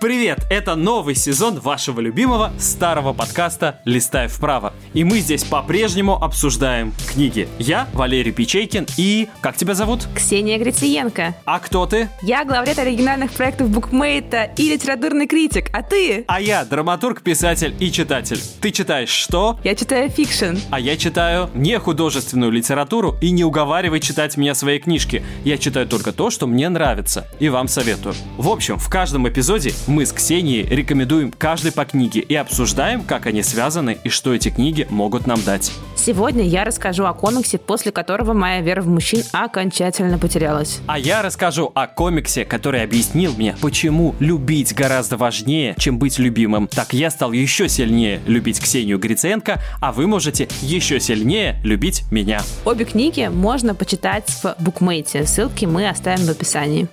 Привет! Это новый сезон вашего любимого старого подкаста «Листай вправо». И мы здесь по-прежнему обсуждаем книги. Я Валерий Печейкин и... Как тебя зовут? Ксения Грициенко. А кто ты? Я главред оригинальных проектов Bookmate а и литературный критик. А ты? А я драматург, писатель и читатель. Ты читаешь что? Я читаю фикшн. А я читаю не художественную литературу и не уговаривай читать меня свои книжки. Я читаю только то, что мне нравится и вам советую. В общем, в каждом эпизоде мы с Ксенией рекомендуем каждый по книге и обсуждаем, как они связаны и что эти книги могут нам дать. Сегодня я расскажу о комиксе, после которого моя вера в мужчин окончательно потерялась. А я расскажу о комиксе, который объяснил мне, почему любить гораздо важнее, чем быть любимым. Так я стал еще сильнее любить Ксению Гриценко, а вы можете еще сильнее любить меня. Обе книги можно почитать в букмейте. Ссылки мы оставим в описании.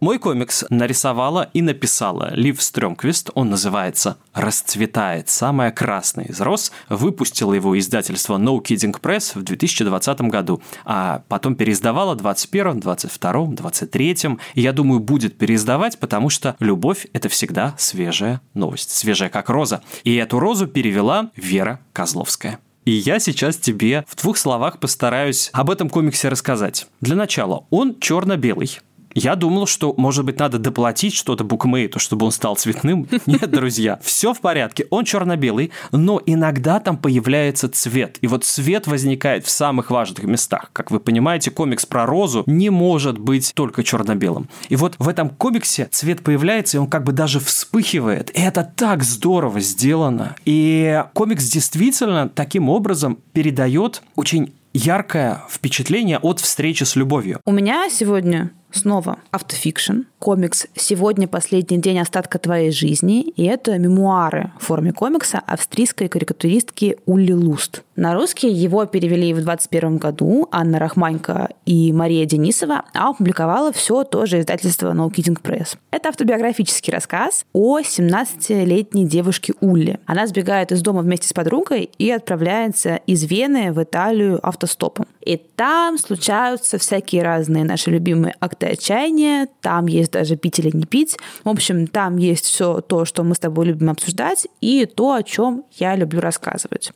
Мой комикс нарисовала и написала Лив Стрёмквист. Он называется «Расцветает. Самая красная из роз». Выпустила его издательство No Kidding Press в 2020 году, а потом переиздавала в 21, 22, 23. И я думаю, будет переиздавать, потому что любовь – это всегда свежая новость. Свежая как роза. И эту розу перевела Вера Козловская. И я сейчас тебе в двух словах постараюсь об этом комиксе рассказать. Для начала, он черно-белый. Я думал, что, может быть, надо доплатить что-то букмейту, чтобы он стал цветным. Нет, друзья, все в порядке. Он черно-белый, но иногда там появляется цвет. И вот цвет возникает в самых важных местах. Как вы понимаете, комикс про розу не может быть только черно-белым. И вот в этом комиксе цвет появляется, и он как бы даже вспыхивает. И это так здорово сделано. И комикс действительно таким образом передает очень яркое впечатление от встречи с любовью. У меня сегодня снова автофикшн, комикс «Сегодня последний день остатка твоей жизни», и это мемуары в форме комикса австрийской карикатуристки Улли Луст. На русский его перевели в 21 году Анна Рахманько и Мария Денисова, а опубликовала все тоже издательство No Kidding Press. Это автобиографический рассказ о 17-летней девушке Улли. Она сбегает из дома вместе с подругой и отправляется из Вены в Италию автостопом. И там случаются всякие разные наши любимые акты отчаяния, там есть даже пить или не пить. В общем, там есть все то, что мы с тобой любим обсуждать, и то, о чем я люблю рассказывать.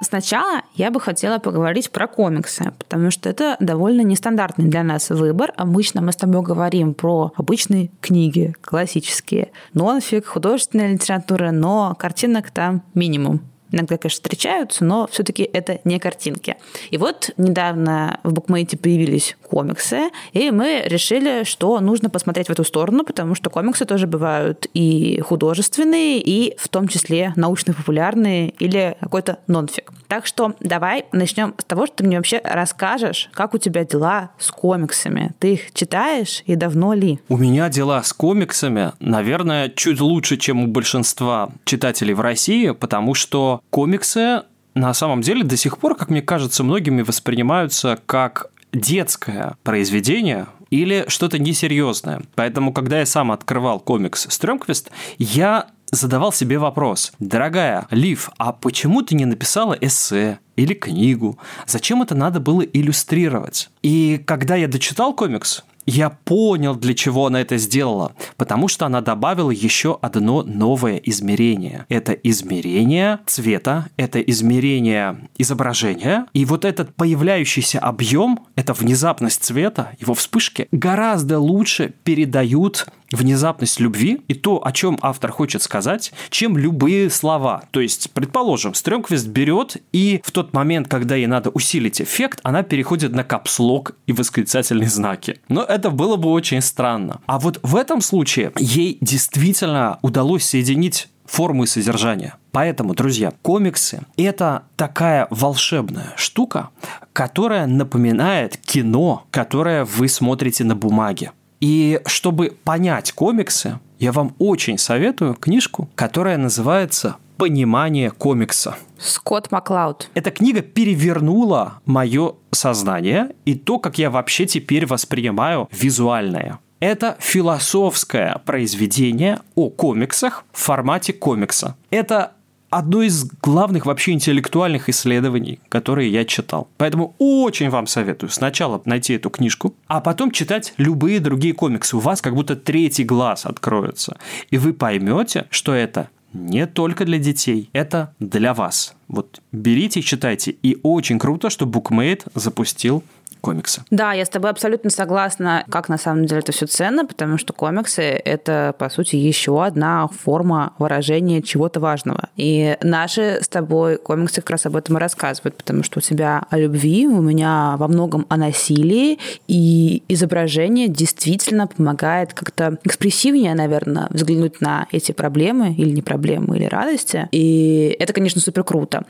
Сначала я бы хотела поговорить про комиксы, потому что это довольно нестандартный для нас выбор. Обычно мы с тобой говорим про обычные книги, классические, нонфик, художественная литература, но картинок там минимум. Иногда, конечно, встречаются, но все-таки это не картинки. И вот недавно в букмейте появились комиксы, и мы решили, что нужно посмотреть в эту сторону, потому что комиксы тоже бывают и художественные, и в том числе научно-популярные или какой-то нонфик. Так что давай начнем с того, что ты мне вообще расскажешь, как у тебя дела с комиксами. Ты их читаешь и давно ли? У меня дела с комиксами, наверное, чуть лучше, чем у большинства читателей в России, потому что комиксы на самом деле до сих пор, как мне кажется, многими воспринимаются как детское произведение, или что-то несерьезное. Поэтому, когда я сам открывал комикс Стрёмквист, я задавал себе вопрос. Дорогая Лив, а почему ты не написала эссе или книгу? Зачем это надо было иллюстрировать? И когда я дочитал комикс, я понял, для чего она это сделала. Потому что она добавила еще одно новое измерение. Это измерение цвета, это измерение изображения. И вот этот появляющийся объем, эта внезапность цвета, его вспышки, гораздо лучше передают внезапность любви и то, о чем автор хочет сказать, чем любые слова. То есть, предположим, Стрёмквист берет и в тот момент, когда ей надо усилить эффект, она переходит на капслог и восклицательные знаки. Но это было бы очень странно. А вот в этом случае ей действительно удалось соединить форму и содержание. Поэтому, друзья, комиксы – это такая волшебная штука, которая напоминает кино, которое вы смотрите на бумаге. И чтобы понять комиксы, я вам очень советую книжку, которая называется «Понимание комикса». Скотт Маклауд. Эта книга перевернула мое сознание и то, как я вообще теперь воспринимаю визуальное. Это философское произведение о комиксах в формате комикса. Это одно из главных вообще интеллектуальных исследований, которые я читал. Поэтому очень вам советую сначала найти эту книжку, а потом читать любые другие комиксы. У вас как будто третий глаз откроется. И вы поймете, что это не только для детей, это для вас. Вот берите читайте. И очень круто, что Bookmate запустил комиксы. Да, я с тобой абсолютно согласна, как на самом деле это все ценно, потому что комиксы — это, по сути, еще одна форма выражения чего-то важного. И наши с тобой комиксы как раз об этом и рассказывают, потому что у тебя о любви, у меня во многом о насилии, и изображение действительно помогает как-то экспрессивнее, наверное, взглянуть на эти проблемы или не проблемы, или радости. И это, конечно, супер круто.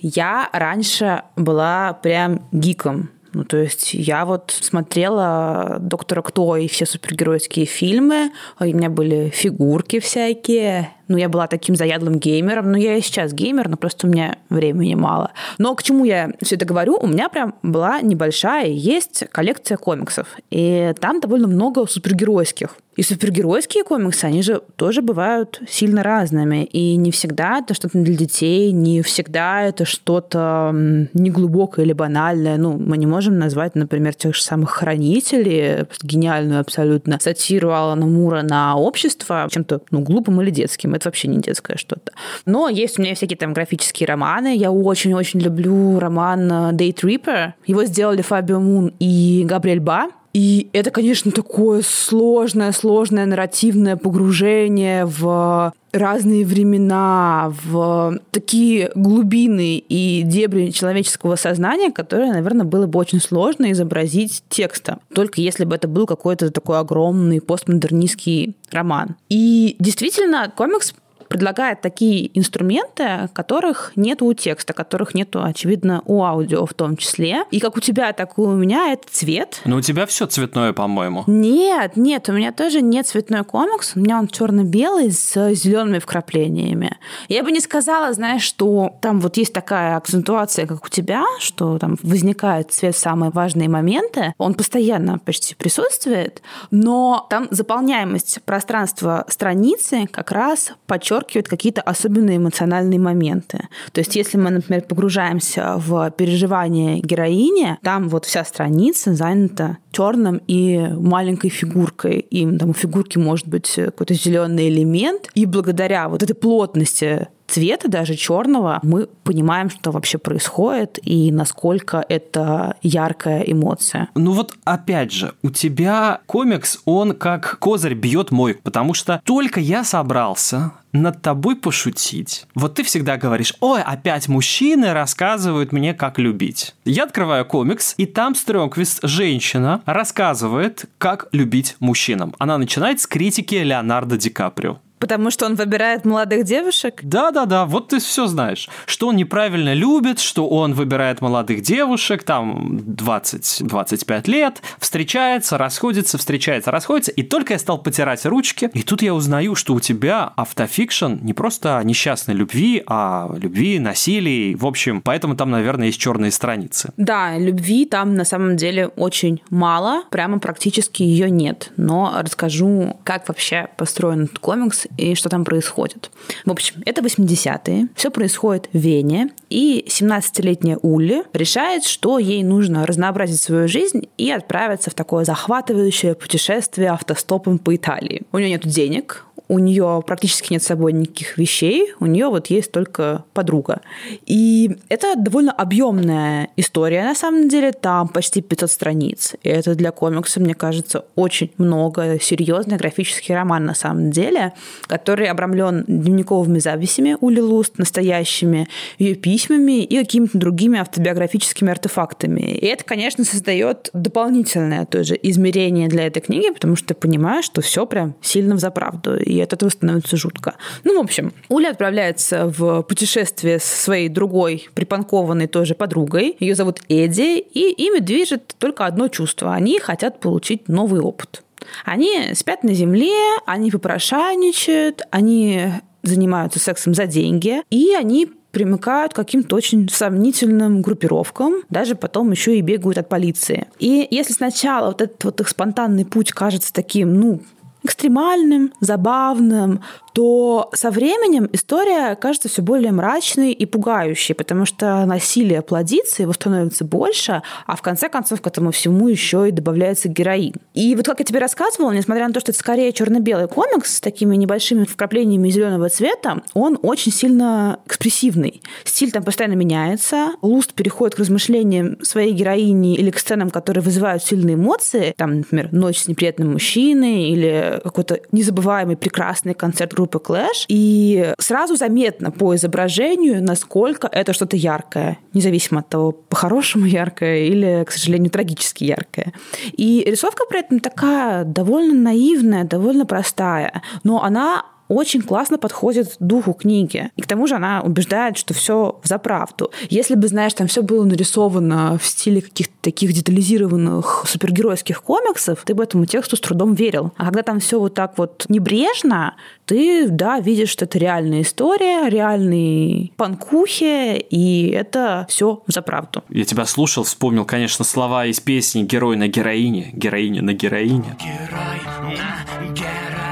Я раньше была прям гиком ну, то есть я вот смотрела «Доктора Кто» и все супергеройские фильмы, у меня были фигурки всякие, ну, я была таким заядлым геймером, ну, я и сейчас геймер, но просто у меня времени мало. Но к чему я все это говорю? У меня прям была небольшая, есть коллекция комиксов, и там довольно много супергеройских. И супергеройские комиксы, они же тоже бывают сильно разными. И не всегда это что-то для детей, не всегда это что-то неглубокое или банальное. Ну, мы не можем назвать, например, тех же самых хранителей, гениальную абсолютно сатиру Алана Мура на общество, чем-то ну, глупым или детским это вообще не детское что-то. Но есть у меня всякие там графические романы. Я очень-очень люблю роман Day Tripper. Его сделали Фабио Мун и Габриэль Ба. И это, конечно, такое сложное, сложное нарративное погружение в разные времена, в такие глубины и дебри человеческого сознания, которые, наверное, было бы очень сложно изобразить текстом. Только если бы это был какой-то такой огромный постмодернистский роман. И действительно, комикс предлагает такие инструменты, которых нет у текста, которых нету, очевидно, у аудио в том числе. И как у тебя, так и у меня это цвет. Но у тебя все цветное, по-моему. Нет, нет, у меня тоже нет цветной комикс. У меня он черно-белый с зелеными вкраплениями. Я бы не сказала, знаешь, что там вот есть такая акцентуация, как у тебя, что там возникает цвет в самые важные моменты. Он постоянно почти присутствует, но там заполняемость пространства страницы как раз подчеркивает подчеркивает какие-то особенные эмоциональные моменты. То есть, если мы, например, погружаемся в переживание героини, там вот вся страница занята черным и маленькой фигуркой. И там у фигурки может быть какой-то зеленый элемент. И благодаря вот этой плотности цвета, даже черного, мы понимаем, что вообще происходит и насколько это яркая эмоция. Ну вот опять же, у тебя комикс, он как козырь бьет мой, потому что только я собрался над тобой пошутить. Вот ты всегда говоришь, ой, опять мужчины рассказывают мне, как любить. Я открываю комикс, и там Стрёмквист, женщина, рассказывает, как любить мужчинам. Она начинает с критики Леонардо Ди Каприо. Потому что он выбирает молодых девушек? Да-да-да, вот ты все знаешь. Что он неправильно любит, что он выбирает молодых девушек, там 20-25 лет, встречается, расходится, встречается, расходится, и только я стал потирать ручки, и тут я узнаю, что у тебя автофикшн не просто о несчастной любви, а любви, насилии, в общем, поэтому там, наверное, есть черные страницы. Да, любви там на самом деле очень мало, прямо практически ее нет, но расскажу, как вообще построен этот комикс и что там происходит. В общем, это 80-е, все происходит в Вене, и 17-летняя Улли решает, что ей нужно разнообразить свою жизнь и отправиться в такое захватывающее путешествие автостопом по Италии. У нее нет денег, у нее практически нет с собой никаких вещей, у нее вот есть только подруга. И это довольно объемная история, на самом деле, там почти 500 страниц. И это для комикса, мне кажется, очень много. Серьезный графический роман, на самом деле, который обрамлен дневниковыми записями Ули Луст, настоящими ее письмами и какими-то другими автобиографическими артефактами. И это, конечно, создает дополнительное тоже измерение для этой книги, потому что ты понимаешь, что все прям сильно в заправду. И от этого становится жутко. Ну, в общем, Уля отправляется в путешествие со своей другой припанкованной тоже подругой. Ее зовут Эдди, и ими движет только одно чувство. Они хотят получить новый опыт. Они спят на земле, они попрошайничают, они занимаются сексом за деньги, и они примыкают к каким-то очень сомнительным группировкам, даже потом еще и бегают от полиции. И если сначала вот этот вот их спонтанный путь кажется таким, ну, экстремальным, забавным, то со временем история кажется все более мрачной и пугающей, потому что насилие плодится, его становится больше, а в конце концов к этому всему еще и добавляется героин. И вот как я тебе рассказывала, несмотря на то, что это скорее черно-белый комикс с такими небольшими вкраплениями зеленого цвета, он очень сильно экспрессивный. Стиль там постоянно меняется, Луст переходит к размышлениям своей героини или к сценам, которые вызывают сильные эмоции, там, например, «Ночь с неприятным мужчиной» или какой-то незабываемый прекрасный концерт группы Clash. И сразу заметно по изображению, насколько это что-то яркое, независимо от того, по-хорошему яркое или, к сожалению, трагически яркое. И рисовка при этом такая довольно наивная, довольно простая, но она очень классно подходит духу книги. И к тому же она убеждает, что все за правду. Если бы, знаешь, там все было нарисовано в стиле каких-то таких детализированных супергеройских комиксов, ты бы этому тексту с трудом верил. А когда там все вот так вот небрежно, ты, да, видишь, что это реальная история, реальные панкухи, и это все за правду. Я тебя слушал, вспомнил, конечно, слова из песни «Герой на героине», «Героиня на героине». Герой на героине.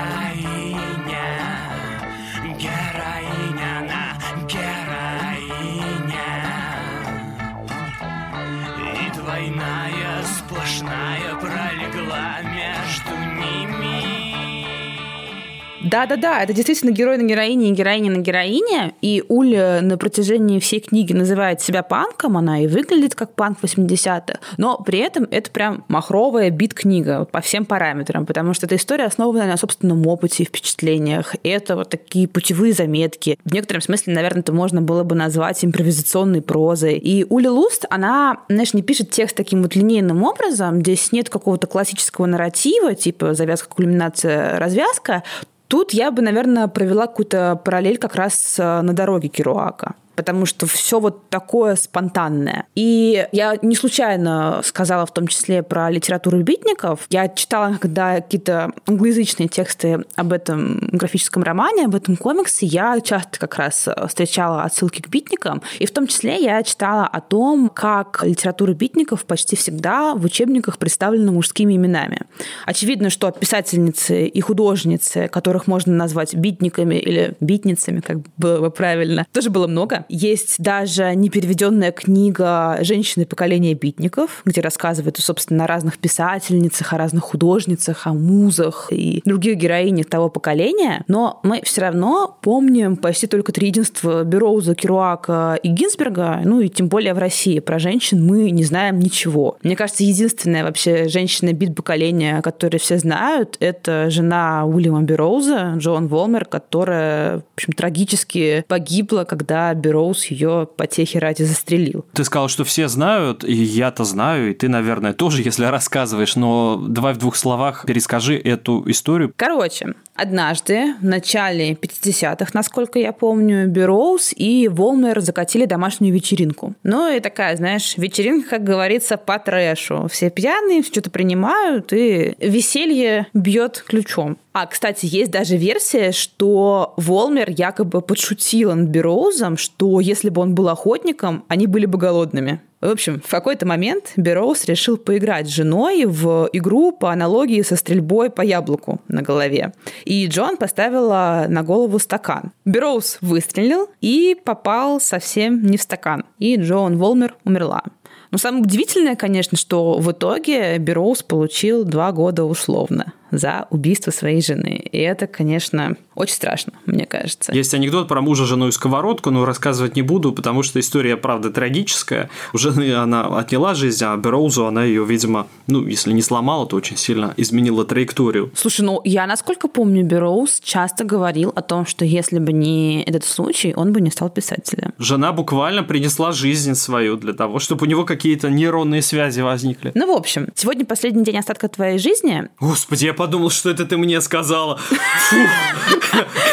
Да-да-да, это действительно герой на героине и героиня на героине. И Уля на протяжении всей книги называет себя панком, она и выглядит как панк 80-х, но при этом это прям махровая бит-книга по всем параметрам, потому что эта история основана на собственном опыте и впечатлениях. Это вот такие путевые заметки. В некотором смысле, наверное, это можно было бы назвать импровизационной прозой. И Уля Луст, она, знаешь, не пишет текст таким вот линейным образом, здесь нет какого-то классического нарратива, типа завязка, кульминация, развязка, Тут я бы, наверное, провела какую-то параллель как раз э, на дороге Керуака потому что все вот такое спонтанное. И я не случайно сказала в том числе про литературу битников. Я читала, когда какие-то англоязычные тексты об этом графическом романе, об этом комиксе, я часто как раз встречала отсылки к битникам. И в том числе я читала о том, как литература битников почти всегда в учебниках представлена мужскими именами. Очевидно, что писательницы и художницы, которых можно назвать битниками или битницами, как было бы правильно, тоже было много. Есть даже непереведенная книга «Женщины поколения битников», где рассказывают, собственно, о разных писательницах, о разных художницах, о музах и других героинях того поколения. Но мы все равно помним почти только три единства Бероуза, Керуака и Гинзберга, ну и тем более в России. Про женщин мы не знаем ничего. Мне кажется, единственная вообще женщина бит-поколения, которую все знают, это жена Уильяма Бероуза, Джоан Волмер, которая, в общем, трагически погибла, когда Бероуз Роуз ее потехи ради застрелил. Ты сказал, что все знают, и я-то знаю, и ты, наверное, тоже, если рассказываешь, но давай в двух словах перескажи эту историю. Короче, однажды в начале 50-х, насколько я помню, Бероуз и Волмер закатили домашнюю вечеринку. Ну и такая, знаешь, вечеринка, как говорится, по трэшу. Все пьяные, что-то принимают, и веселье бьет ключом. А, кстати, есть даже версия, что Волмер якобы подшутил над Бероузом, что если бы он был охотником, они были бы голодными. В общем, в какой-то момент Бероуз решил поиграть с женой в игру по аналогии со стрельбой по яблоку на голове. И Джон поставила на голову стакан. Бероуз выстрелил и попал совсем не в стакан. И Джон Волмер умерла. Но самое удивительное, конечно, что в итоге Бероуз получил два года условно за убийство своей жены. И это, конечно, очень страшно, мне кажется. Есть анекдот про мужа, жену и сковородку, но рассказывать не буду, потому что история, правда, трагическая. У жены она отняла жизнь, а Бероузу она ее, видимо, ну, если не сломала, то очень сильно изменила траекторию. Слушай, ну, я, насколько помню, Бероуз часто говорил о том, что если бы не этот случай, он бы не стал писателем. Жена буквально принесла жизнь свою для того, чтобы у него какие-то нейронные связи возникли. Ну, в общем, сегодня последний день остатка твоей жизни. Господи, я подумал, что это ты мне сказала. Фу.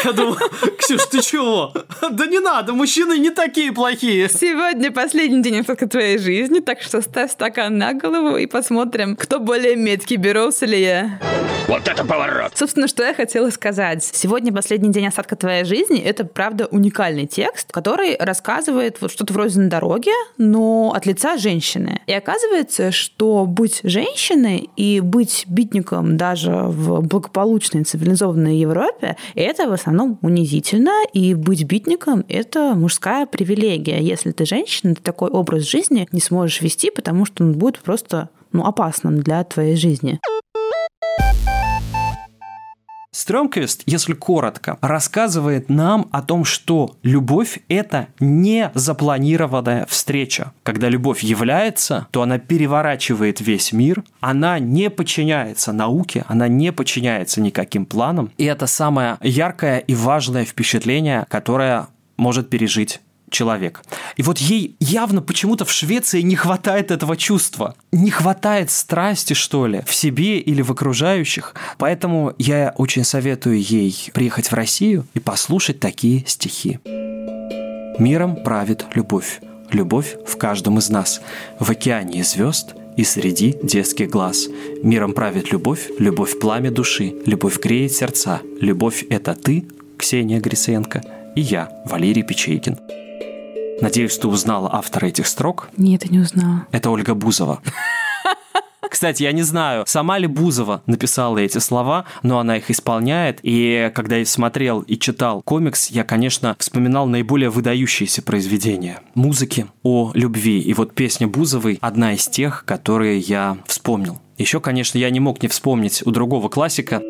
Я думал, Ксюш, ты чего? Да не надо, мужчины не такие плохие. Сегодня последний день остатка твоей жизни, так что ставь стакан на голову и посмотрим, кто более меткий, Бероуз или я. Вот это поворот! Собственно, что я хотела сказать. Сегодня последний день остатка твоей жизни — это, правда, уникальный текст, который рассказывает вот что-то вроде на дороге, но от лица женщины. И оказывается, что быть женщиной и быть битником даже в благополучной цивилизованной Европе — это в основном унизительно, и быть битником — это мужская привилегия. Если ты женщина, ты такой образ жизни не сможешь вести, потому что он будет просто ну, опасным для твоей жизни. Стрёмквист, если коротко, рассказывает нам о том, что любовь – это не запланированная встреча. Когда любовь является, то она переворачивает весь мир, она не подчиняется науке, она не подчиняется никаким планам. И это самое яркое и важное впечатление, которое может пережить человек. И вот ей явно почему-то в Швеции не хватает этого чувства. Не хватает страсти, что ли, в себе или в окружающих. Поэтому я очень советую ей приехать в Россию и послушать такие стихи. «Миром правит любовь. Любовь в каждом из нас. В океане звезд – и среди детских глаз. Миром правит любовь, любовь пламя души, любовь греет сердца. Любовь – это ты, Ксения Гриценко, и я, Валерий Печейкин. Надеюсь, ты узнала автора этих строк. Нет, я не узнала. Это Ольга Бузова. Кстати, я не знаю, сама ли Бузова написала эти слова, но она их исполняет. И когда я смотрел и читал комикс, я, конечно, вспоминал наиболее выдающиеся произведения музыки о любви. И вот песня Бузовой одна из тех, которые я вспомнил. Еще, конечно, я не мог не вспомнить у другого классика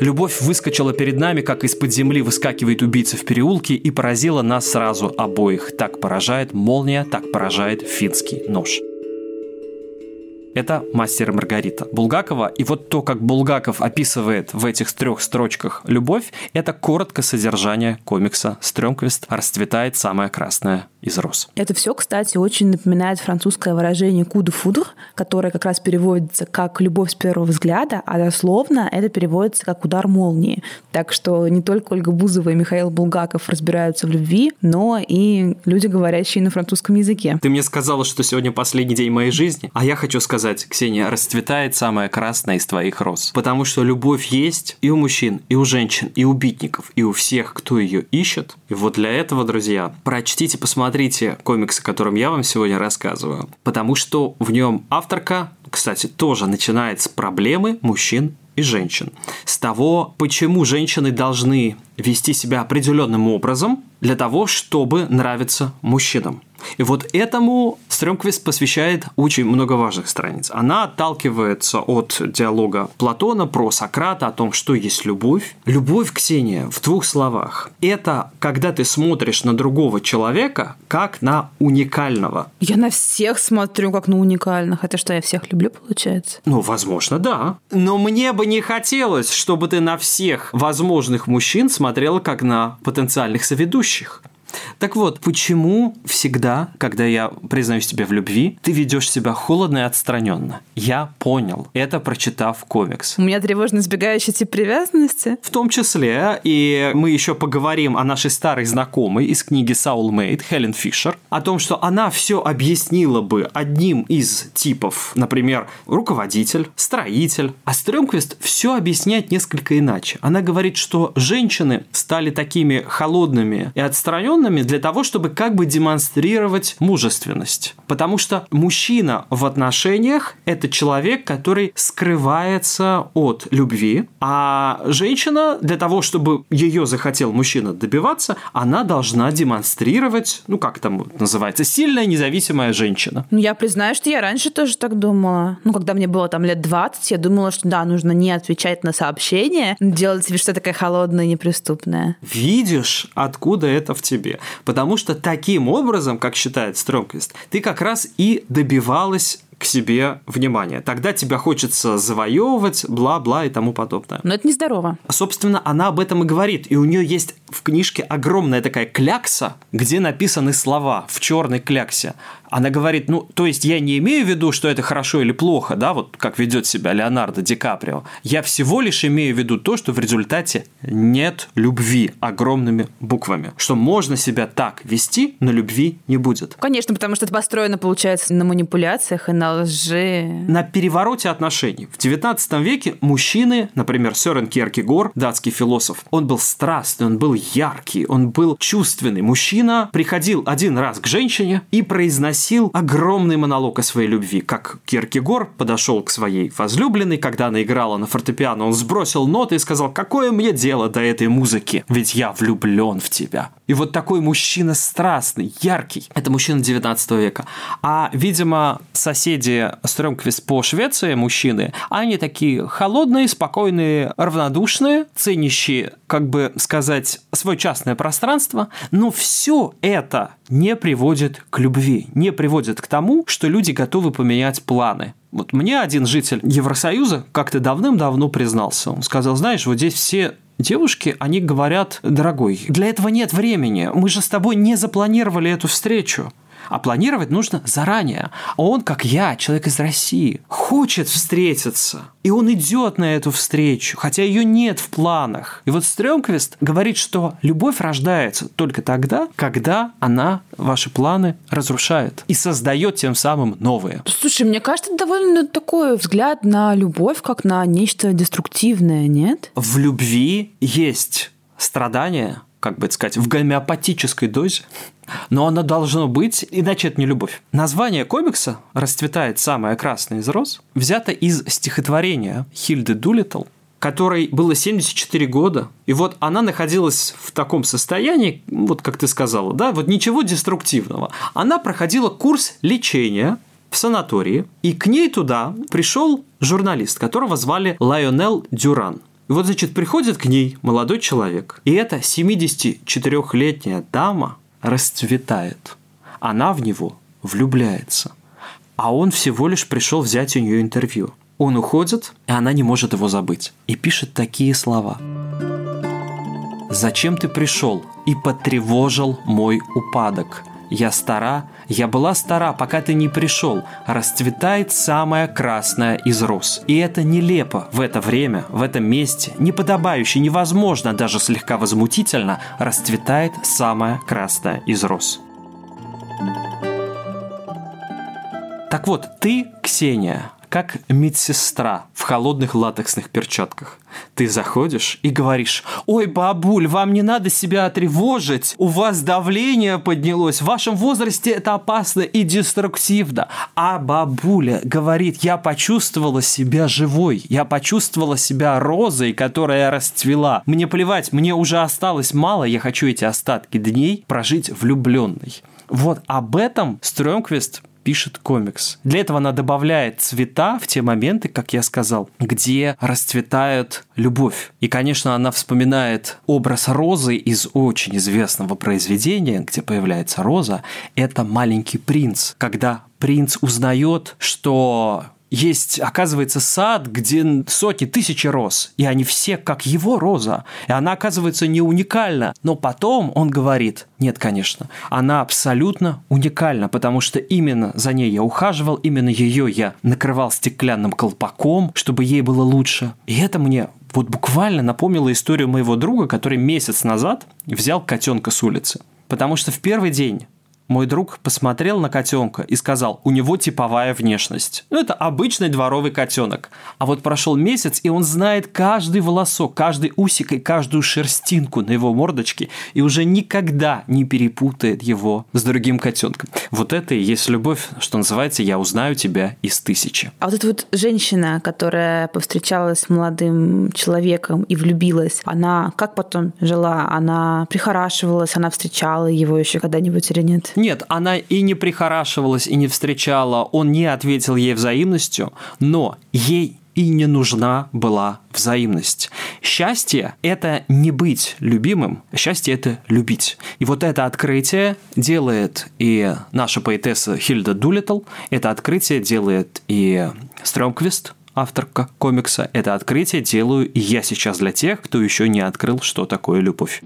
Любовь выскочила перед нами, как из-под земли выскакивает убийца в переулке, и поразила нас сразу обоих. Так поражает молния, так поражает финский нож. Это «Мастер и Маргарита» Булгакова. И вот то, как Булгаков описывает в этих трех строчках любовь, это коротко содержание комикса «Стрёмквист расцветает самая красная из роз. Это все, кстати, очень напоминает французское выражение «куду фудр», которое как раз переводится как «любовь с первого взгляда», а дословно это переводится как «удар молнии». Так что не только Ольга Бузова и Михаил Булгаков разбираются в любви, но и люди, говорящие на французском языке. Ты мне сказала, что сегодня последний день моей жизни, а я хочу сказать, Ксения, расцветает самая красная из твоих роз. Потому что любовь есть и у мужчин, и у женщин, и у битников, и у всех, кто ее ищет. И вот для этого, друзья, прочтите, посмотрите посмотрите комикс, о котором я вам сегодня рассказываю, потому что в нем авторка, кстати, тоже начинает с проблемы мужчин и женщин. С того, почему женщины должны вести себя определенным образом для того, чтобы нравиться мужчинам. И вот этому Стрёмквист посвящает очень много важных страниц. Она отталкивается от диалога Платона про Сократа о том, что есть любовь. Любовь, Ксения, в двух словах. Это когда ты смотришь на другого человека как на уникального. Я на всех смотрю как на уникальных. Это что, я всех люблю, получается? Ну, возможно, да. Но мне бы не хотелось, чтобы ты на всех возможных мужчин смотрела как на потенциальных соведущих. Так вот, почему всегда, когда я признаюсь тебе в любви, ты ведешь себя холодно и отстраненно? Я понял. Это прочитав комикс. У меня тревожно избегающий тип привязанности. В том числе, и мы еще поговорим о нашей старой знакомой из книги Soulmate, Хелен Фишер, о том, что она все объяснила бы одним из типов, например, руководитель, строитель. А Стрёмквист все объясняет несколько иначе. Она говорит, что женщины стали такими холодными и отстраненными, женами для того, чтобы как бы демонстрировать мужественность. Потому что мужчина в отношениях – это человек, который скрывается от любви, а женщина для того, чтобы ее захотел мужчина добиваться, она должна демонстрировать, ну как там называется, сильная независимая женщина. Ну я признаю, что я раньше тоже так думала. Ну когда мне было там лет 20, я думала, что да, нужно не отвечать на сообщения, делать вид, что такая холодная и неприступная. Видишь, откуда это в тебе? Потому что таким образом, как считает Стромквист, ты как раз и добивалась к себе внимание. Тогда тебя хочется завоевывать, бла-бла и тому подобное. Но это нездорово. Собственно, она об этом и говорит. И у нее есть в книжке огромная такая клякса, где написаны слова в черной кляксе. Она говорит, ну, то есть я не имею в виду, что это хорошо или плохо, да, вот как ведет себя Леонардо Ди Каприо. Я всего лишь имею в виду то, что в результате нет любви огромными буквами. Что можно себя так вести, но любви не будет. Конечно, потому что это построено, получается, на манипуляциях и на лжи. На перевороте отношений. В 19 веке мужчины, например, Сёрен Кierkegaard, датский философ, он был страстный, он был яркий, он был чувственный. Мужчина приходил один раз к женщине и произносил огромный монолог о своей любви. Как Кierkegaard подошел к своей возлюбленной, когда она играла на фортепиано, он сбросил ноты и сказал, какое мне дело до этой музыки, ведь я влюблен в тебя. И вот такой мужчина страстный, яркий, это мужчина 19 века. А, видимо, соседи Стрёмквист по Швеции, мужчины, они такие холодные, спокойные, равнодушные, ценящие, как бы сказать, свое частное пространство, но все это не приводит к любви, не приводит к тому, что люди готовы поменять планы. Вот мне один житель Евросоюза как-то давным-давно признался. Он сказал, знаешь, вот здесь все девушки, они говорят, дорогой, для этого нет времени, мы же с тобой не запланировали эту встречу. А планировать нужно заранее. А он, как я, человек из России, хочет встретиться. И он идет на эту встречу, хотя ее нет в планах. И вот Стрёмквист говорит, что любовь рождается только тогда, когда она ваши планы разрушает и создает тем самым новые. Слушай, мне кажется, это довольно такой взгляд на любовь, как на нечто деструктивное, нет? В любви есть страдания, как бы сказать, в гомеопатической дозе, но оно должно быть, иначе это не любовь. Название комикса «Расцветает самая красная из роз» взято из стихотворения Хильды Дулиттл, которой было 74 года, и вот она находилась в таком состоянии, вот как ты сказала, да, вот ничего деструктивного. Она проходила курс лечения в санатории, и к ней туда пришел журналист, которого звали Лайонел Дюран. И вот, значит, приходит к ней молодой человек, и эта 74-летняя дама расцветает. Она в него влюбляется. А он всего лишь пришел взять у нее интервью. Он уходит, и она не может его забыть. И пишет такие слова. «Зачем ты пришел и потревожил мой упадок? Я стара, я была стара, пока ты не пришел. Расцветает самая красная из роз. И это нелепо в это время, в этом месте, неподобающе, невозможно, даже слегка возмутительно, расцветает самая красная из роз. Так вот, ты, Ксения, как медсестра в холодных латексных перчатках. Ты заходишь и говоришь, ой, бабуль, вам не надо себя тревожить, у вас давление поднялось, в вашем возрасте это опасно и деструктивно. А бабуля говорит, я почувствовала себя живой, я почувствовала себя розой, которая расцвела. Мне плевать, мне уже осталось мало, я хочу эти остатки дней прожить влюбленной. Вот об этом Стрёмквист пишет комикс. Для этого она добавляет цвета в те моменты, как я сказал, где расцветает любовь. И, конечно, она вспоминает образ розы из очень известного произведения, где появляется роза. Это «Маленький принц», когда принц узнает, что есть, оказывается, сад, где сотни, тысячи роз, и они все как его роза, и она, оказывается, не уникальна. Но потом он говорит, нет, конечно, она абсолютно уникальна, потому что именно за ней я ухаживал, именно ее я накрывал стеклянным колпаком, чтобы ей было лучше. И это мне вот буквально напомнило историю моего друга, который месяц назад взял котенка с улицы. Потому что в первый день мой друг посмотрел на котенка и сказал, у него типовая внешность. Ну, это обычный дворовый котенок. А вот прошел месяц, и он знает каждый волосок, каждый усик и каждую шерстинку на его мордочке, и уже никогда не перепутает его с другим котенком. Вот это и есть любовь, что называется «я узнаю тебя из тысячи». А вот эта вот женщина, которая повстречалась с молодым человеком и влюбилась, она как потом жила? Она прихорашивалась, она встречала его еще когда-нибудь или нет? Нет, она и не прихорашивалась, и не встречала, он не ответил ей взаимностью, но ей и не нужна была взаимность. Счастье – это не быть любимым, счастье – это любить. И вот это открытие делает и наша поэтесса Хильда Дулиттл, это открытие делает и Стрёмквист, авторка комикса, это открытие делаю я сейчас для тех, кто еще не открыл, что такое любовь.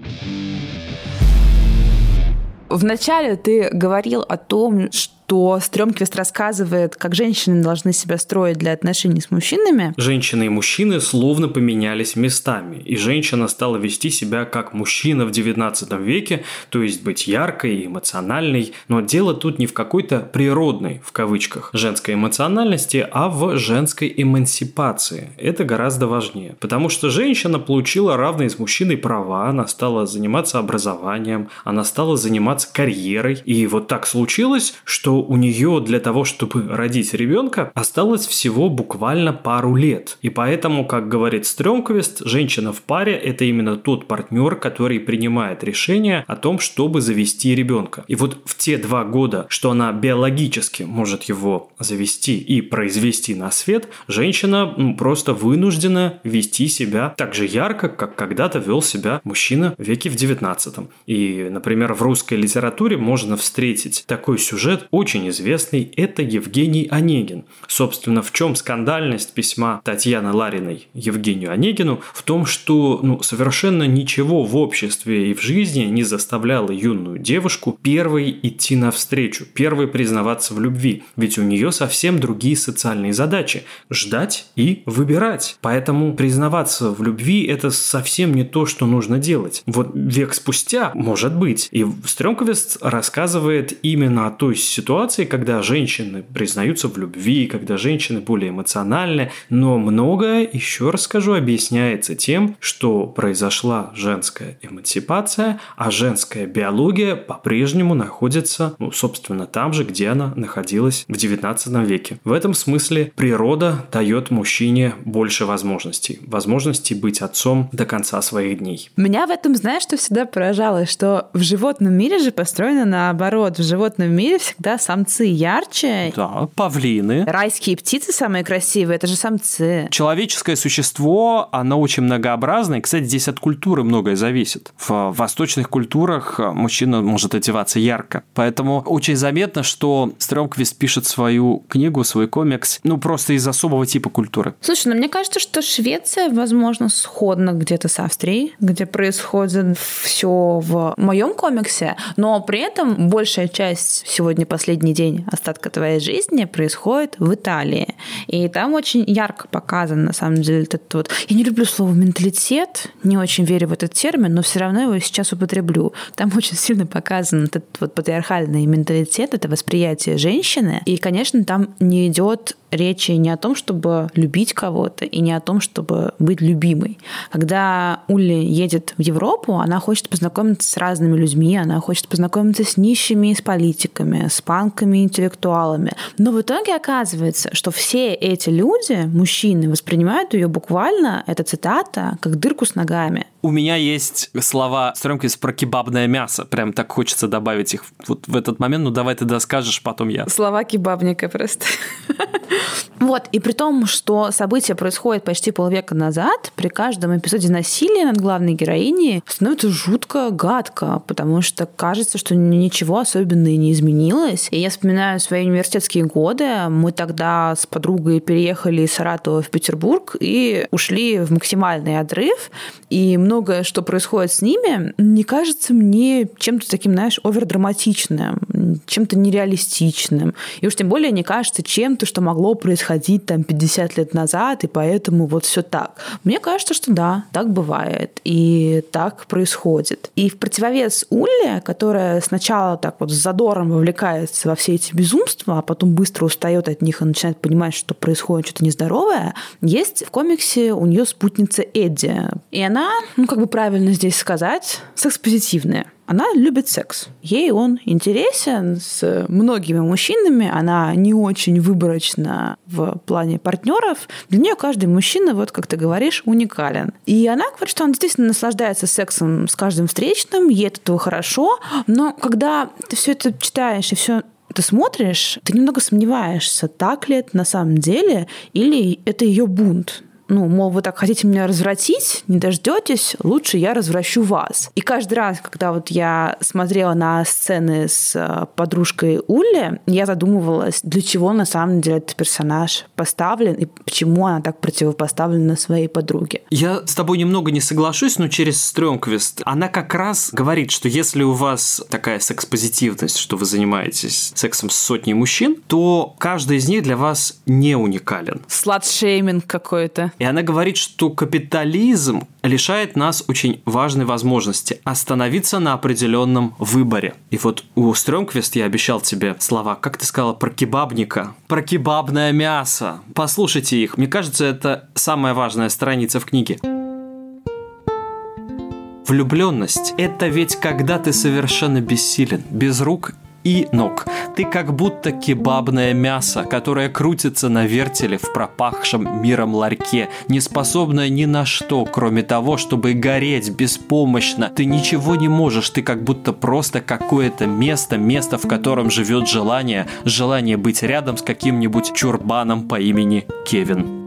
Вначале ты говорил о том, что что Стрёмквист рассказывает, как женщины должны себя строить для отношений с мужчинами. Женщины и мужчины словно поменялись местами, и женщина стала вести себя как мужчина в XIX веке, то есть быть яркой и эмоциональной, но дело тут не в какой-то природной, в кавычках, женской эмоциональности, а в женской эмансипации. Это гораздо важнее, потому что женщина получила равные с мужчиной права, она стала заниматься образованием, она стала заниматься карьерой, и вот так случилось, что у нее для того, чтобы родить ребенка, осталось всего буквально пару лет. И поэтому, как говорит Стрёмквист, женщина в паре – это именно тот партнер, который принимает решение о том, чтобы завести ребенка. И вот в те два года, что она биологически может его завести и произвести на свет, женщина ну, просто вынуждена вести себя так же ярко, как когда-то вел себя мужчина в веке в 19. И, например, в русской литературе можно встретить такой сюжет, очень известный, это Евгений Онегин. Собственно, в чем скандальность письма Татьяны Лариной Евгению Онегину? В том, что ну, совершенно ничего в обществе и в жизни не заставляло юную девушку первой идти навстречу, первой признаваться в любви. Ведь у нее совсем другие социальные задачи – ждать и выбирать. Поэтому признаваться в любви – это совсем не то, что нужно делать. Вот век спустя, может быть. И Стрёмковест рассказывает именно о той ситуации, когда женщины признаются в любви, когда женщины более эмоциональны, но многое, еще раз скажу, объясняется тем, что произошла женская эмансипация, а женская биология по-прежнему находится, ну, собственно, там же, где она находилась в 19 веке. В этом смысле природа дает мужчине больше возможностей. Возможности быть отцом до конца своих дней. Меня в этом, знаешь, что всегда поражало, что в животном мире же построено наоборот. В животном мире всегда самцы ярче. Да, павлины. Райские птицы самые красивые, это же самцы. Человеческое существо, оно очень многообразное. Кстати, здесь от культуры многое зависит. В восточных культурах мужчина может одеваться ярко. Поэтому очень заметно, что Стрёмквист пишет свою книгу, свой комикс, ну, просто из особого типа культуры. Слушай, ну мне кажется, что Швеция, возможно, сходна где-то с Австрией, где происходит все в моем комиксе, но при этом большая часть сегодня последний день остатка твоей жизни происходит в Италии. И там очень ярко показан, на самом деле, этот вот... Я не люблю слово «менталитет», не очень верю в этот термин, но все равно его сейчас употреблю. Там очень сильно показан этот вот патриархальный менталитет, это восприятие женщины. И, конечно, там не идет речи не о том, чтобы любить кого-то, и не о том, чтобы быть любимой. Когда Улли едет в Европу, она хочет познакомиться с разными людьми, она хочет познакомиться с нищими, с политиками, с панками, интеллектуалами. Но в итоге оказывается, что все эти люди, мужчины, воспринимают ее буквально, это цитата, как дырку с ногами. У меня есть слова Стрёмкис про кебабное мясо. Прям так хочется добавить их вот в этот момент. Ну, давай ты доскажешь, потом я. Слова кебабника просто. Вот, и при том, что события происходят почти полвека назад, при каждом эпизоде насилия над главной героиней становится жутко гадко, потому что кажется, что ничего особенного не изменилось. И я вспоминаю свои университетские годы. Мы тогда с подругой переехали из Саратова в Петербург и ушли в максимальный отрыв. И многое, что происходит с ними, не кажется мне чем-то таким, знаешь, овердраматичным, чем-то нереалистичным. И уж тем более не кажется чем-то, что могло происходить там 50 лет назад, и поэтому вот все так. Мне кажется, что да, так бывает, и так происходит. И в противовес Улле, которая сначала так вот с задором вовлекается во все эти безумства, а потом быстро устает от них и начинает понимать, что происходит что-то нездоровое, есть в комиксе у нее спутница Эдди. И она, ну как бы правильно здесь сказать, секс-позитивная она любит секс. Ей он интересен с многими мужчинами. Она не очень выборочна в плане партнеров. Для нее каждый мужчина, вот как ты говоришь, уникален. И она говорит, что она действительно наслаждается сексом с каждым встречным, ей от этого хорошо. Но когда ты все это читаешь и все ты смотришь, ты немного сомневаешься, так ли это на самом деле, или это ее бунт. Ну, мол, вы так хотите меня развратить, не дождетесь, лучше я развращу вас. И каждый раз, когда вот я смотрела на сцены с э, подружкой Улли, я задумывалась, для чего на самом деле этот персонаж поставлен и почему она так противопоставлена своей подруге. Я с тобой немного не соглашусь, но через Стрёмквест она как раз говорит, что если у вас такая секс-позитивность, что вы занимаетесь сексом с сотней мужчин, то каждый из них для вас не уникален. Сладшейминг какой-то. И она говорит, что капитализм лишает нас очень важной возможности остановиться на определенном выборе. И вот у Стрёмквест я обещал тебе слова, как ты сказала, про кебабника, про кебабное мясо. Послушайте их. Мне кажется, это самая важная страница в книге. Влюбленность – это ведь когда ты совершенно бессилен, без рук и ног. Ты как будто кебабное мясо, которое крутится на вертеле в пропахшем миром ларьке, не способное ни на что, кроме того, чтобы гореть беспомощно. Ты ничего не можешь, ты как будто просто какое-то место, место, в котором живет желание, желание быть рядом с каким-нибудь чурбаном по имени Кевин.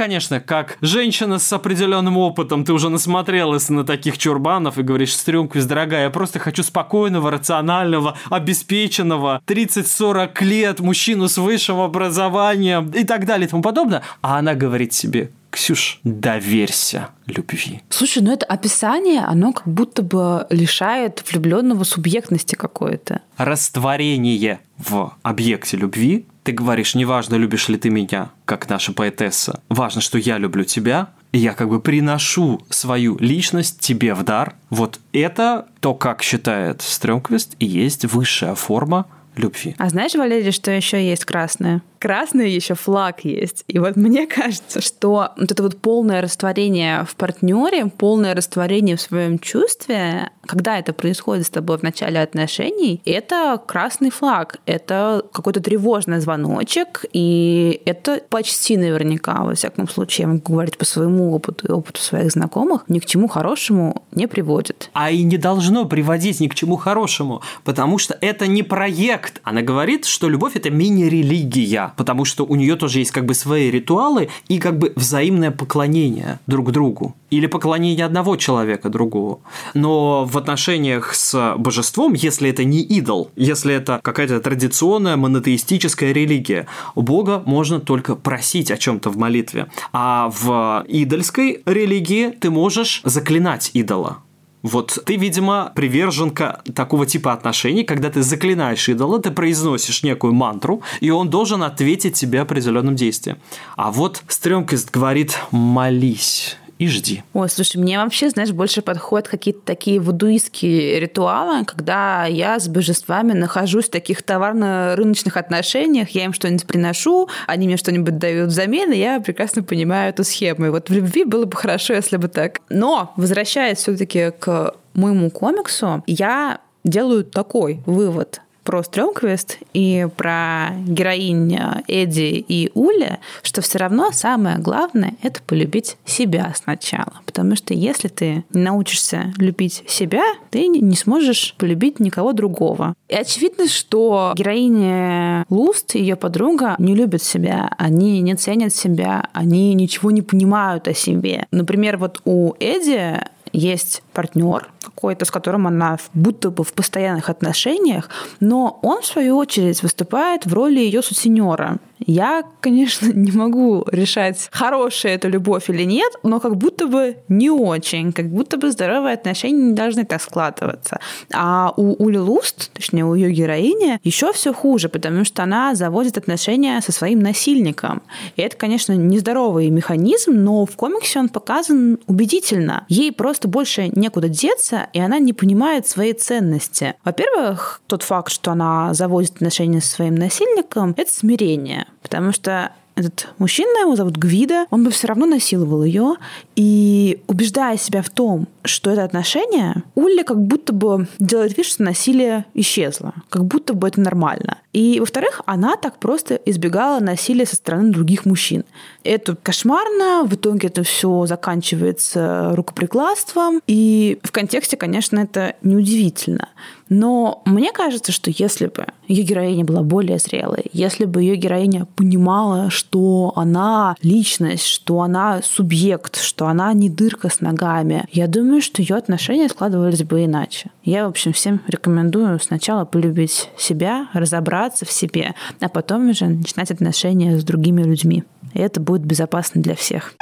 Конечно, как женщина с определенным опытом, ты уже насмотрелась на таких чурбанов и говоришь, Стрёмквист, дорогая, я просто хочу спокойного, рационального, обеспеченного, 30-40 лет, мужчину с высшим образованием и так далее и тому подобное. А она говорит себе, Ксюш, доверься любви. Слушай, ну это описание, оно как будто бы лишает влюбленного субъектности какой-то. Растворение в объекте любви ты говоришь, неважно, любишь ли ты меня, как наша поэтесса, важно, что я люблю тебя, и я как бы приношу свою личность тебе в дар. Вот это то, как считает Стрёмквист, и есть высшая форма любви. А знаешь, Валерий, что еще есть красное? Красный еще флаг есть. И вот мне кажется, что вот это вот полное растворение в партнере, полное растворение в своем чувстве, когда это происходит с тобой в начале отношений, это красный флаг, это какой-то тревожный звоночек, и это почти наверняка, во всяком случае, я могу говорить по своему опыту и опыту своих знакомых, ни к чему хорошему не приводит. А и не должно приводить ни к чему хорошему, потому что это не проект. Она говорит, что любовь – это мини-религия потому что у нее тоже есть как бы свои ритуалы и как бы взаимное поклонение друг другу или поклонение одного человека другого. Но в отношениях с божеством, если это не идол, если это какая-то традиционная монотеистическая религия, у Бога можно только просить о чем-то в молитве. А в идольской религии ты можешь заклинать идола. Вот ты, видимо, приверженка такого типа отношений, когда ты заклинаешь идола, ты произносишь некую мантру, и он должен ответить тебе определенным действием. А вот Стрёмкист говорит «молись» и жди. Ой, слушай, мне вообще, знаешь, больше подходят какие-то такие вудуистские ритуалы, когда я с божествами нахожусь в таких товарно-рыночных отношениях, я им что-нибудь приношу, они мне что-нибудь дают взамен, и я прекрасно понимаю эту схему. И вот в любви было бы хорошо, если бы так. Но, возвращаясь все-таки к моему комиксу, я делаю такой вывод про Стрёмквест и про героинь Эдди и Ули, что все равно самое главное — это полюбить себя сначала. Потому что если ты не научишься любить себя, ты не сможешь полюбить никого другого. И очевидно, что героиня Луст ее подруга не любят себя, они не ценят себя, они ничего не понимают о себе. Например, вот у Эдди есть партнер какой-то, с которым она будто бы в постоянных отношениях, но он, в свою очередь, выступает в роли ее сутенера. Я, конечно, не могу решать, хорошая это любовь или нет, но как будто бы не очень, как будто бы здоровые отношения не должны так складываться. А у Ули Луст, точнее у ее героини, еще все хуже, потому что она заводит отношения со своим насильником. И это, конечно, нездоровый механизм, но в комиксе он показан убедительно. Ей просто больше некуда деться, и она не понимает своей ценности. Во-первых, тот факт, что она заводит отношения со своим насильником, это смирение. Потому что этот мужчина, его зовут Гвида, он бы все равно насиловал ее, и убеждая себя в том, что это отношение, Улли как будто бы делает вид, что насилие исчезло, как будто бы это нормально. И, во-вторых, она так просто избегала насилия со стороны других мужчин. Это кошмарно, в итоге это все заканчивается рукоприкладством, и в контексте, конечно, это неудивительно. Но мне кажется, что если бы ее героиня была более зрелой, если бы ее героиня понимала, что она личность, что она субъект, что она не дырка с ногами, я думаю, что ее отношения складывались бы иначе. Я, в общем, всем рекомендую сначала полюбить себя, разобраться в себе, а потом уже начинать отношения с другими людьми. И это будет безопасно для всех.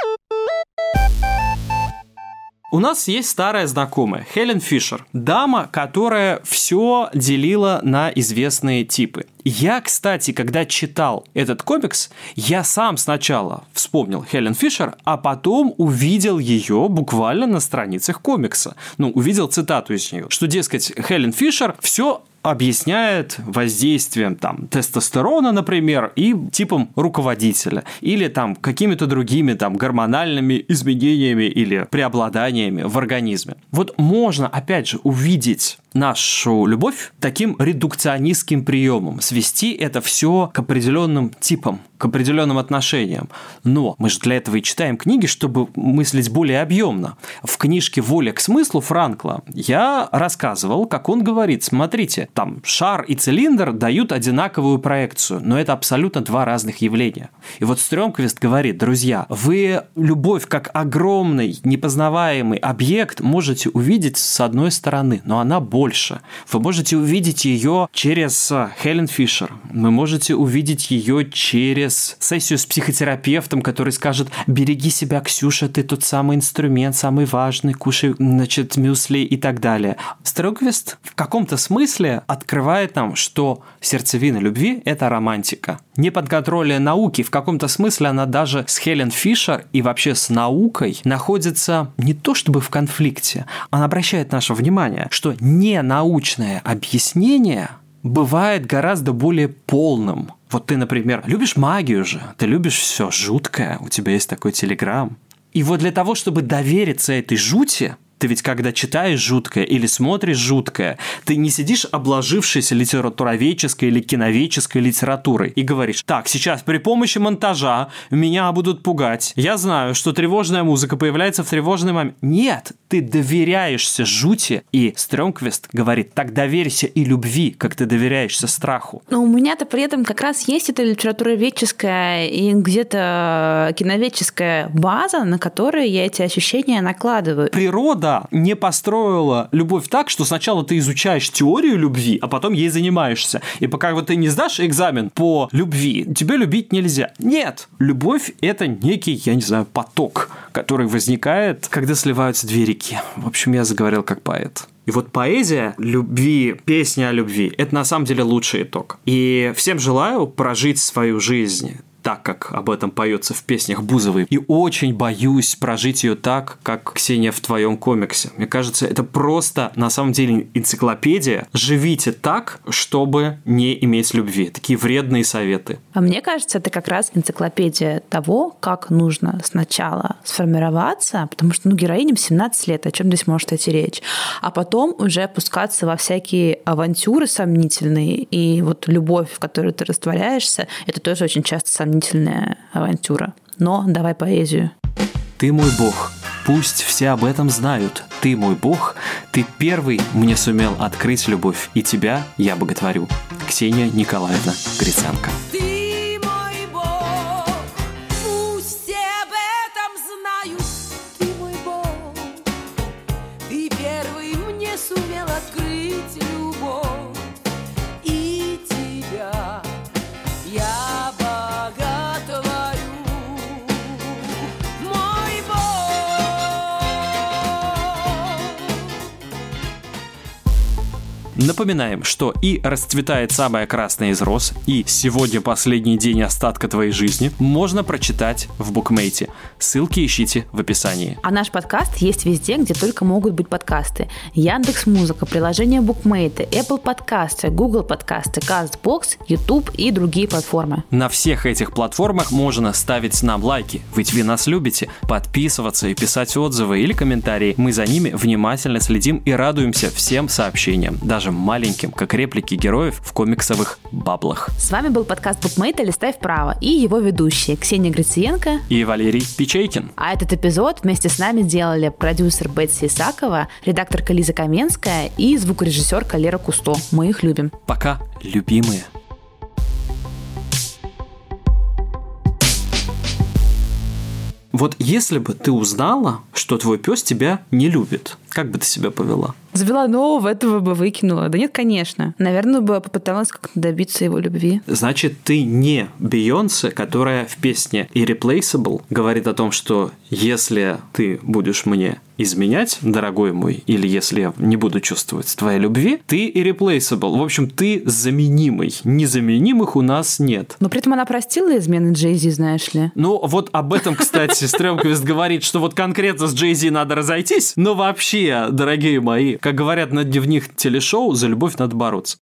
У нас есть старая знакомая, Хелен Фишер, дама, которая все делила на известные типы. Я, кстати, когда читал этот комикс, я сам сначала вспомнил Хелен Фишер, а потом увидел ее буквально на страницах комикса. Ну, увидел цитату из нее, что, дескать, Хелен Фишер все объясняет воздействием там тестостерона, например, и типом руководителя, или там какими-то другими там гормональными изменениями или преобладаниями в организме. Вот можно, опять же, увидеть нашу любовь таким редукционистским приемом, свести это все к определенным типам, к определенным отношениям. Но мы же для этого и читаем книги, чтобы мыслить более объемно. В книжке «Воля к смыслу» Франкла я рассказывал, как он говорит, смотрите, там шар и цилиндр дают одинаковую проекцию, но это абсолютно два разных явления. И вот Стрёмквист говорит, друзья, вы любовь как огромный, непознаваемый объект можете увидеть с одной стороны, но она больше. Вы можете увидеть ее через э, Хелен Фишер. Вы можете увидеть ее через сессию с психотерапевтом, который скажет, береги себя, Ксюша, ты тот самый инструмент, самый важный, кушай, значит, мюсли и так далее. Строгвест в каком-то смысле открывает нам, что сердцевина любви – это романтика. Неподконтрольная науки, в каком-то смысле она даже с Хелен Фишер и вообще с наукой находится не то чтобы в конфликте, она обращает наше внимание, что не ненаучное объяснение бывает гораздо более полным. Вот ты, например, любишь магию же, ты любишь все жуткое, у тебя есть такой телеграм. И вот для того, чтобы довериться этой жути, ты ведь когда читаешь жуткое или смотришь жуткое, ты не сидишь обложившись литературоведческой или киноведческой литературой и говоришь, так, сейчас при помощи монтажа меня будут пугать. Я знаю, что тревожная музыка появляется в тревожный момент. Нет, ты доверяешься жути, и Стрёмквест говорит, так доверься и любви, как ты доверяешься страху. Но у меня-то при этом как раз есть эта литературоведческая и где-то киноведческая база, на которую я эти ощущения накладываю. Природа да, не построила любовь так, что сначала ты изучаешь теорию любви, а потом ей занимаешься. И пока вот ты не сдашь экзамен по любви, тебе любить нельзя. Нет, любовь – это некий, я не знаю, поток, который возникает, когда сливаются две реки. В общем, я заговорил как поэт. И вот поэзия любви, песня о любви – это на самом деле лучший итог. И всем желаю прожить свою жизнь так, как об этом поется в песнях Бузовой. И очень боюсь прожить ее так, как Ксения в твоем комиксе. Мне кажется, это просто на самом деле энциклопедия. Живите так, чтобы не иметь любви. Такие вредные советы. А мне кажется, это как раз энциклопедия того, как нужно сначала сформироваться, потому что ну, героиням 17 лет, о чем здесь может идти речь, а потом уже опускаться во всякие авантюры сомнительные. И вот любовь, в которой ты растворяешься, это тоже очень часто сомнительно сомнительная авантюра. Но давай поэзию. Ты мой бог, пусть все об этом знают. Ты мой бог, ты первый мне сумел открыть любовь, и тебя я боготворю. Ксения Николаевна Гриценко. Ты Напоминаем, что и «Расцветает самая красная из роз», и «Сегодня последний день остатка твоей жизни» можно прочитать в букмейте. Ссылки ищите в описании. А наш подкаст есть везде, где только могут быть подкасты. Яндекс Музыка, приложение Букмейты, Apple подкасты, Google подкасты, CastBox, YouTube и другие платформы. На всех этих платформах можно ставить нам лайки, ведь вы нас любите, подписываться и писать отзывы или комментарии. Мы за ними внимательно следим и радуемся всем сообщениям, даже маленьким, как реплики героев в комиксовых баблах. С вами был подкаст Букмейта «Листай вправо» и его ведущие Ксения Грициенко и Валерий Печейкин. А этот эпизод вместе с нами делали продюсер Бетси Исакова, редакторка Лиза Каменская и звукорежиссерка Лера Кусто. Мы их любим. Пока, любимые. Вот если бы ты узнала, что твой пес тебя не любит, как бы ты себя повела? Завела нового, этого бы выкинула. Да нет, конечно. Наверное, бы попыталась как-то добиться его любви. Значит, ты не Бейонсе, которая в песне Irreplaceable говорит о том, что если ты будешь мне изменять, дорогой мой, или если я не буду чувствовать твоей любви, ты irreplaceable. В общем, ты заменимый. Незаменимых у нас нет. Но при этом она простила измены Джейзи, знаешь ли. Ну, вот об этом, кстати, Стрёмквист говорит, что вот конкретно с Джейзи надо разойтись, но вообще, дорогие мои, как говорят на дневных телешоу, за любовь надо бороться.